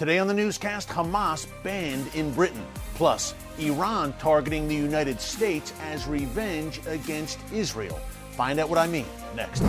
Today on the newscast, Hamas banned in Britain. Plus, Iran targeting the United States as revenge against Israel. Find out what I mean next.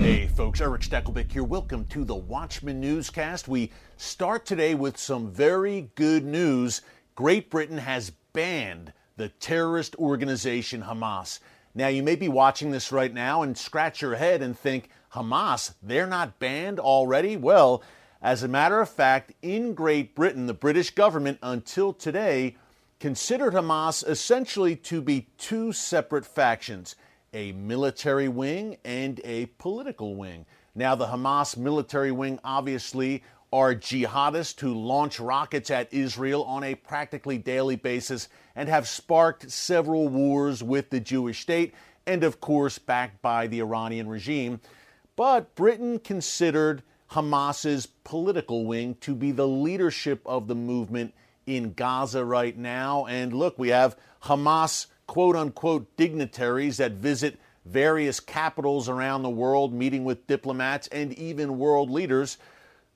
Hey folks, Erick Stakelbeck here. Welcome to the Watchman Newscast. We start today with some very good news. Great Britain has banned the terrorist organization Hamas. Now, you may be watching this right now and scratch your head and think, Hamas, they're not banned already? Well, as a matter of fact, in Great Britain, the British government until today considered Hamas essentially to be two separate factions a military wing and a political wing. Now, the Hamas military wing obviously are jihadists who launch rockets at Israel on a practically daily basis and have sparked several wars with the Jewish state and, of course, backed by the Iranian regime. But Britain considered Hamas's political wing to be the leadership of the movement in Gaza right now. And look, we have Hamas quote unquote dignitaries that visit various capitals around the world, meeting with diplomats and even world leaders.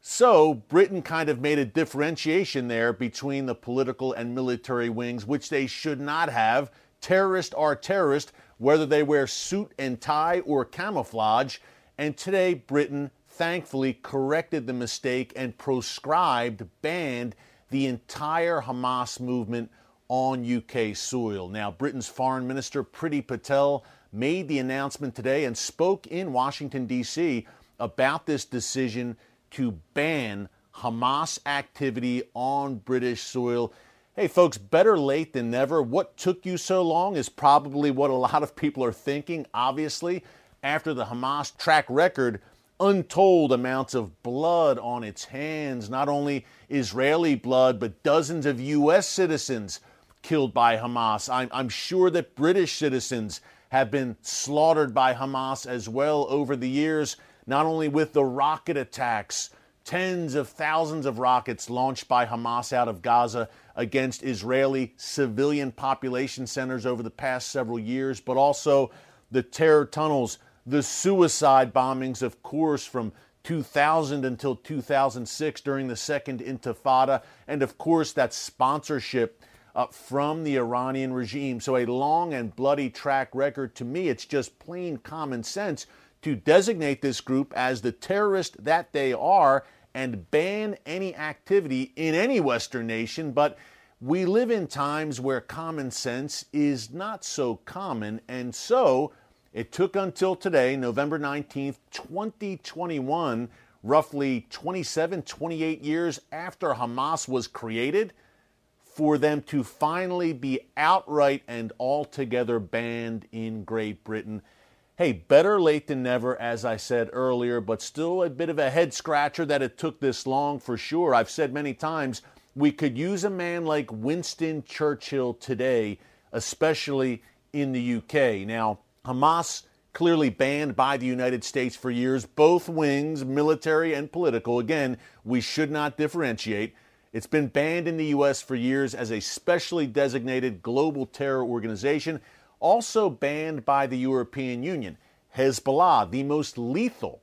So, Britain kind of made a differentiation there between the political and military wings, which they should not have. Terrorists are terrorists, whether they wear suit and tie or camouflage. And today, Britain thankfully corrected the mistake and proscribed, banned the entire Hamas movement on UK soil. Now, Britain's Foreign Minister Priti Patel made the announcement today and spoke in Washington, D.C. about this decision to ban Hamas activity on British soil. Hey, folks, better late than never. What took you so long is probably what a lot of people are thinking, obviously, after the Hamas track record. Untold amounts of blood on its hands, not only Israeli blood, but dozens of U.S. citizens killed by Hamas. I'm, I'm sure that British citizens have been slaughtered by Hamas as well over the years not only with the rocket attacks, tens of thousands of rockets launched by Hamas out of Gaza against Israeli civilian population centers over the past several years, but also the terror tunnels, the suicide bombings, of course, from 2000 until 2006 during the Second Intifada, and of course, that sponsorship uh, from the Iranian regime. So, a long and bloody track record. To me, it's just plain common sense to designate this group as the terrorist that they are and ban any activity in any Western nation. But we live in times where common sense is not so common. And so it took until today, November 19th, 2021, roughly 27, 28 years after Hamas was created, for them to finally be outright and altogether banned in Great Britain. Hey, better late than never, as I said earlier, but still a bit of a head scratcher that it took this long for sure. I've said many times we could use a man like Winston Churchill today, especially in the UK. Now, Hamas clearly banned by the United States for years, both wings, military and political. Again, we should not differentiate. It's been banned in the U.S. for years as a specially designated global terror organization also banned by the European Union. Hezbollah, the most lethal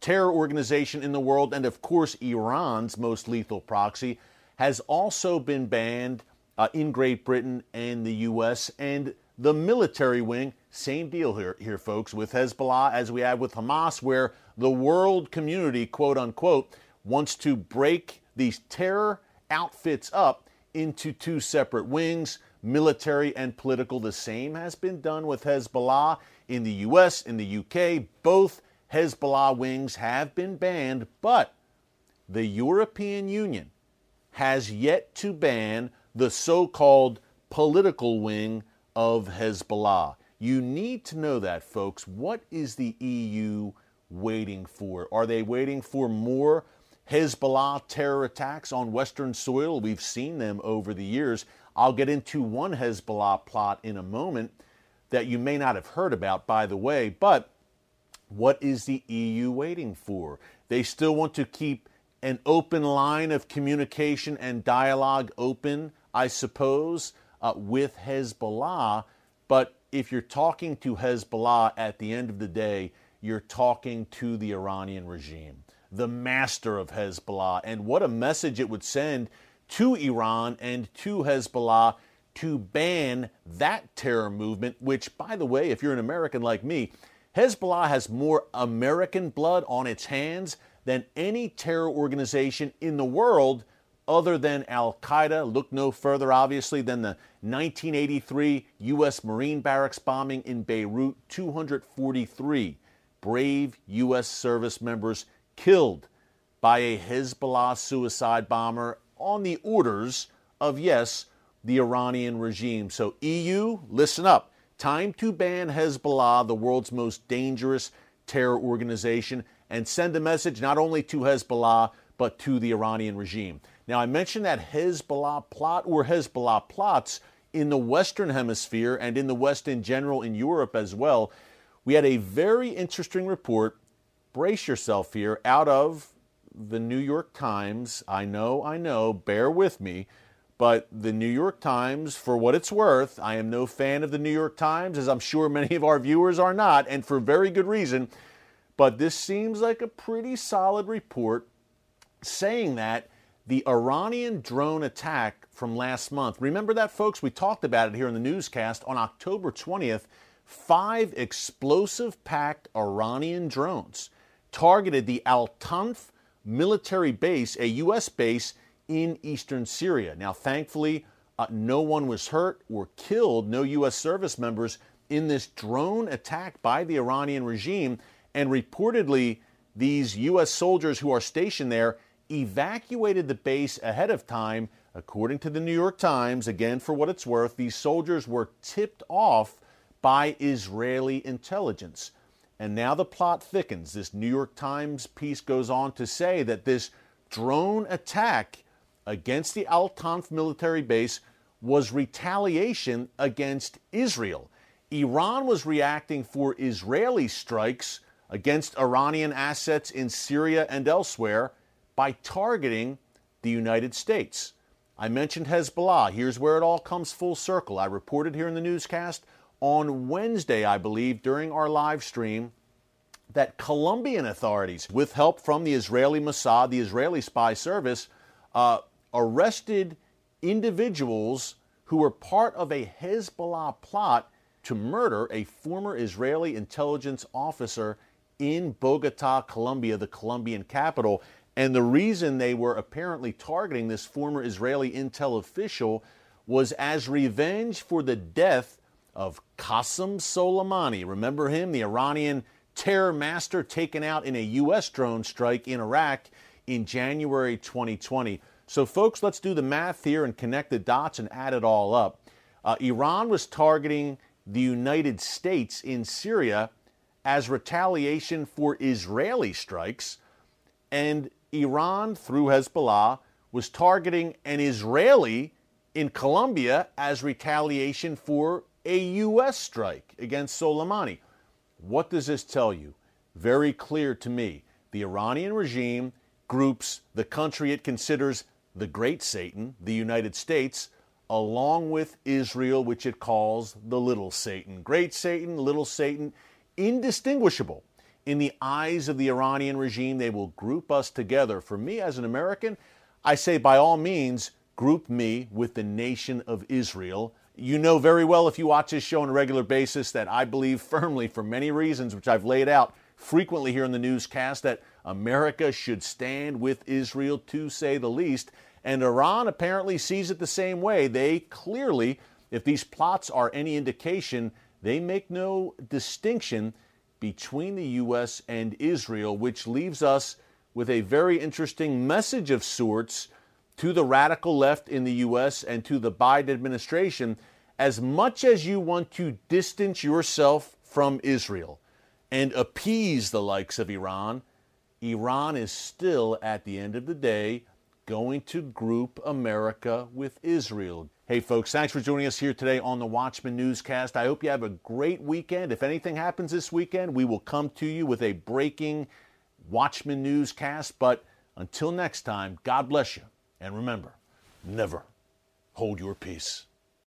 terror organization in the world, and of course, Iran's most lethal proxy, has also been banned uh, in Great Britain and the U.S. And the military wing, same deal here, here, folks, with Hezbollah as we have with Hamas, where the world community, quote unquote, wants to break these terror outfits up into two separate wings military and political. The same has been done with Hezbollah in the US, in the UK. Both Hezbollah wings have been banned, but the European Union has yet to ban the so called political wing of Hezbollah. You need to know that, folks. What is the EU waiting for? Are they waiting for more Hezbollah terror attacks on Western soil? We've seen them over the years. I'll get into one Hezbollah plot in a moment that you may not have heard about, by the way. But what is the EU waiting for? They still want to keep an open line of communication and dialogue open, I suppose, uh, with Hezbollah. But if you're talking to Hezbollah at the end of the day, you're talking to the Iranian regime, the master of Hezbollah. And what a message it would send to Iran and to Hezbollah to ban that terror movement, which, by the way, if you're an American like me, Hezbollah has more American blood on its hands than any terror organization in the world other than Al Qaeda. Look no further, obviously, than the 1983 U.S. Marine barracks bombing in Beirut. 243 brave U.S. service members killed by a Hezbollah suicide bomber on the orders of, yes, the Iranian regime. So, EU, listen up. Time to ban Hezbollah, the world's most dangerous terror organization, and send a message not only to Hezbollah, but to the Iranian regime. Now, I mentioned that Hezbollah plot or Hezbollah plots in the Western Hemisphere and in the West in general, in Europe as well. We had a very interesting report, brace yourself here, out of the New York Times. I know, I know, bear with me. But the New York Times, for what it's worth, I am no fan of the New York Times, as I'm sure many of our viewers are not, and for very good reason. But this seems like a pretty solid report saying that the Iranian drone attack from last month. Remember that, folks? We talked about it here in the newscast on October 20th. Five explosive packed Iranian drones targeted the Al Tanf military base, a U.S. base in eastern Syria. Now, thankfully, uh, no one was hurt or killed, no U.S. service members in this drone attack by the Iranian regime. And reportedly, these U.S. soldiers who are stationed there evacuated the base ahead of time. According to the New York Times, again for what it's worth, these soldiers were tipped off by Israeli intelligence. And now the plot thickens. This New York Times piece goes on to say that this drone attack against the Al Tanf military base was retaliation against Israel. Iran was reacting for Israeli strikes against Iranian assets in Syria and elsewhere by targeting the United States. I mentioned Hezbollah. Here's where it all comes full circle. I reported here in the newscast on Wednesday, I believe, during our live stream, that Colombian authorities, with help from the Israeli Mossad, the Israeli spy service, uh, arrested individuals who were part of a Hezbollah plot to murder a former Israeli intelligence officer in Bogota, Colombia, the Colombian capital. And the reason they were apparently targeting this former Israeli intel official was as revenge for the death of Qasem Soleimani. Remember him, the Iranian terror master taken out in a U.S. drone strike in Iraq in January 2020. So, folks, let's do the math here and connect the dots and add it all up. Uh, Iran was targeting the United States in Syria as retaliation for Israeli strikes, and Iran, through Hezbollah, was targeting an Israeli in Colombia as retaliation for a U.S. strike against Soleimani. What does this tell you? Very clear to me. The Iranian regime groups the country it considers the great Satan, the United States, along with Israel, which it calls the little Satan. Great Satan, little Satan, indistinguishable in the eyes of the Iranian regime, they will group us together. For me as an American, I say by all means, group me with the nation of Israel. You know very well if you watch this show on a regular basis that I believe firmly, for many reasons, which I've laid out frequently here in the newscast, that America should stand with Israel to say the least. And Iran apparently sees it the same way. They clearly, if these plots are any indication, they make no distinction between the U.S. and Israel, which leaves us with a very interesting message of sorts to the radical left in the U.S. and to the Biden administration. As much as you want to distance yourself from Israel and appease the likes of Iran, Iran is still, at the end of the day, going to group America with Israel. Hey, folks, thanks for joining us here today on the Watchman Newscast. I hope you have a great weekend. If anything happens this weekend, we will come to you with a breaking Watchman Newscast. But until next time, God bless you. And remember, never hold your peace.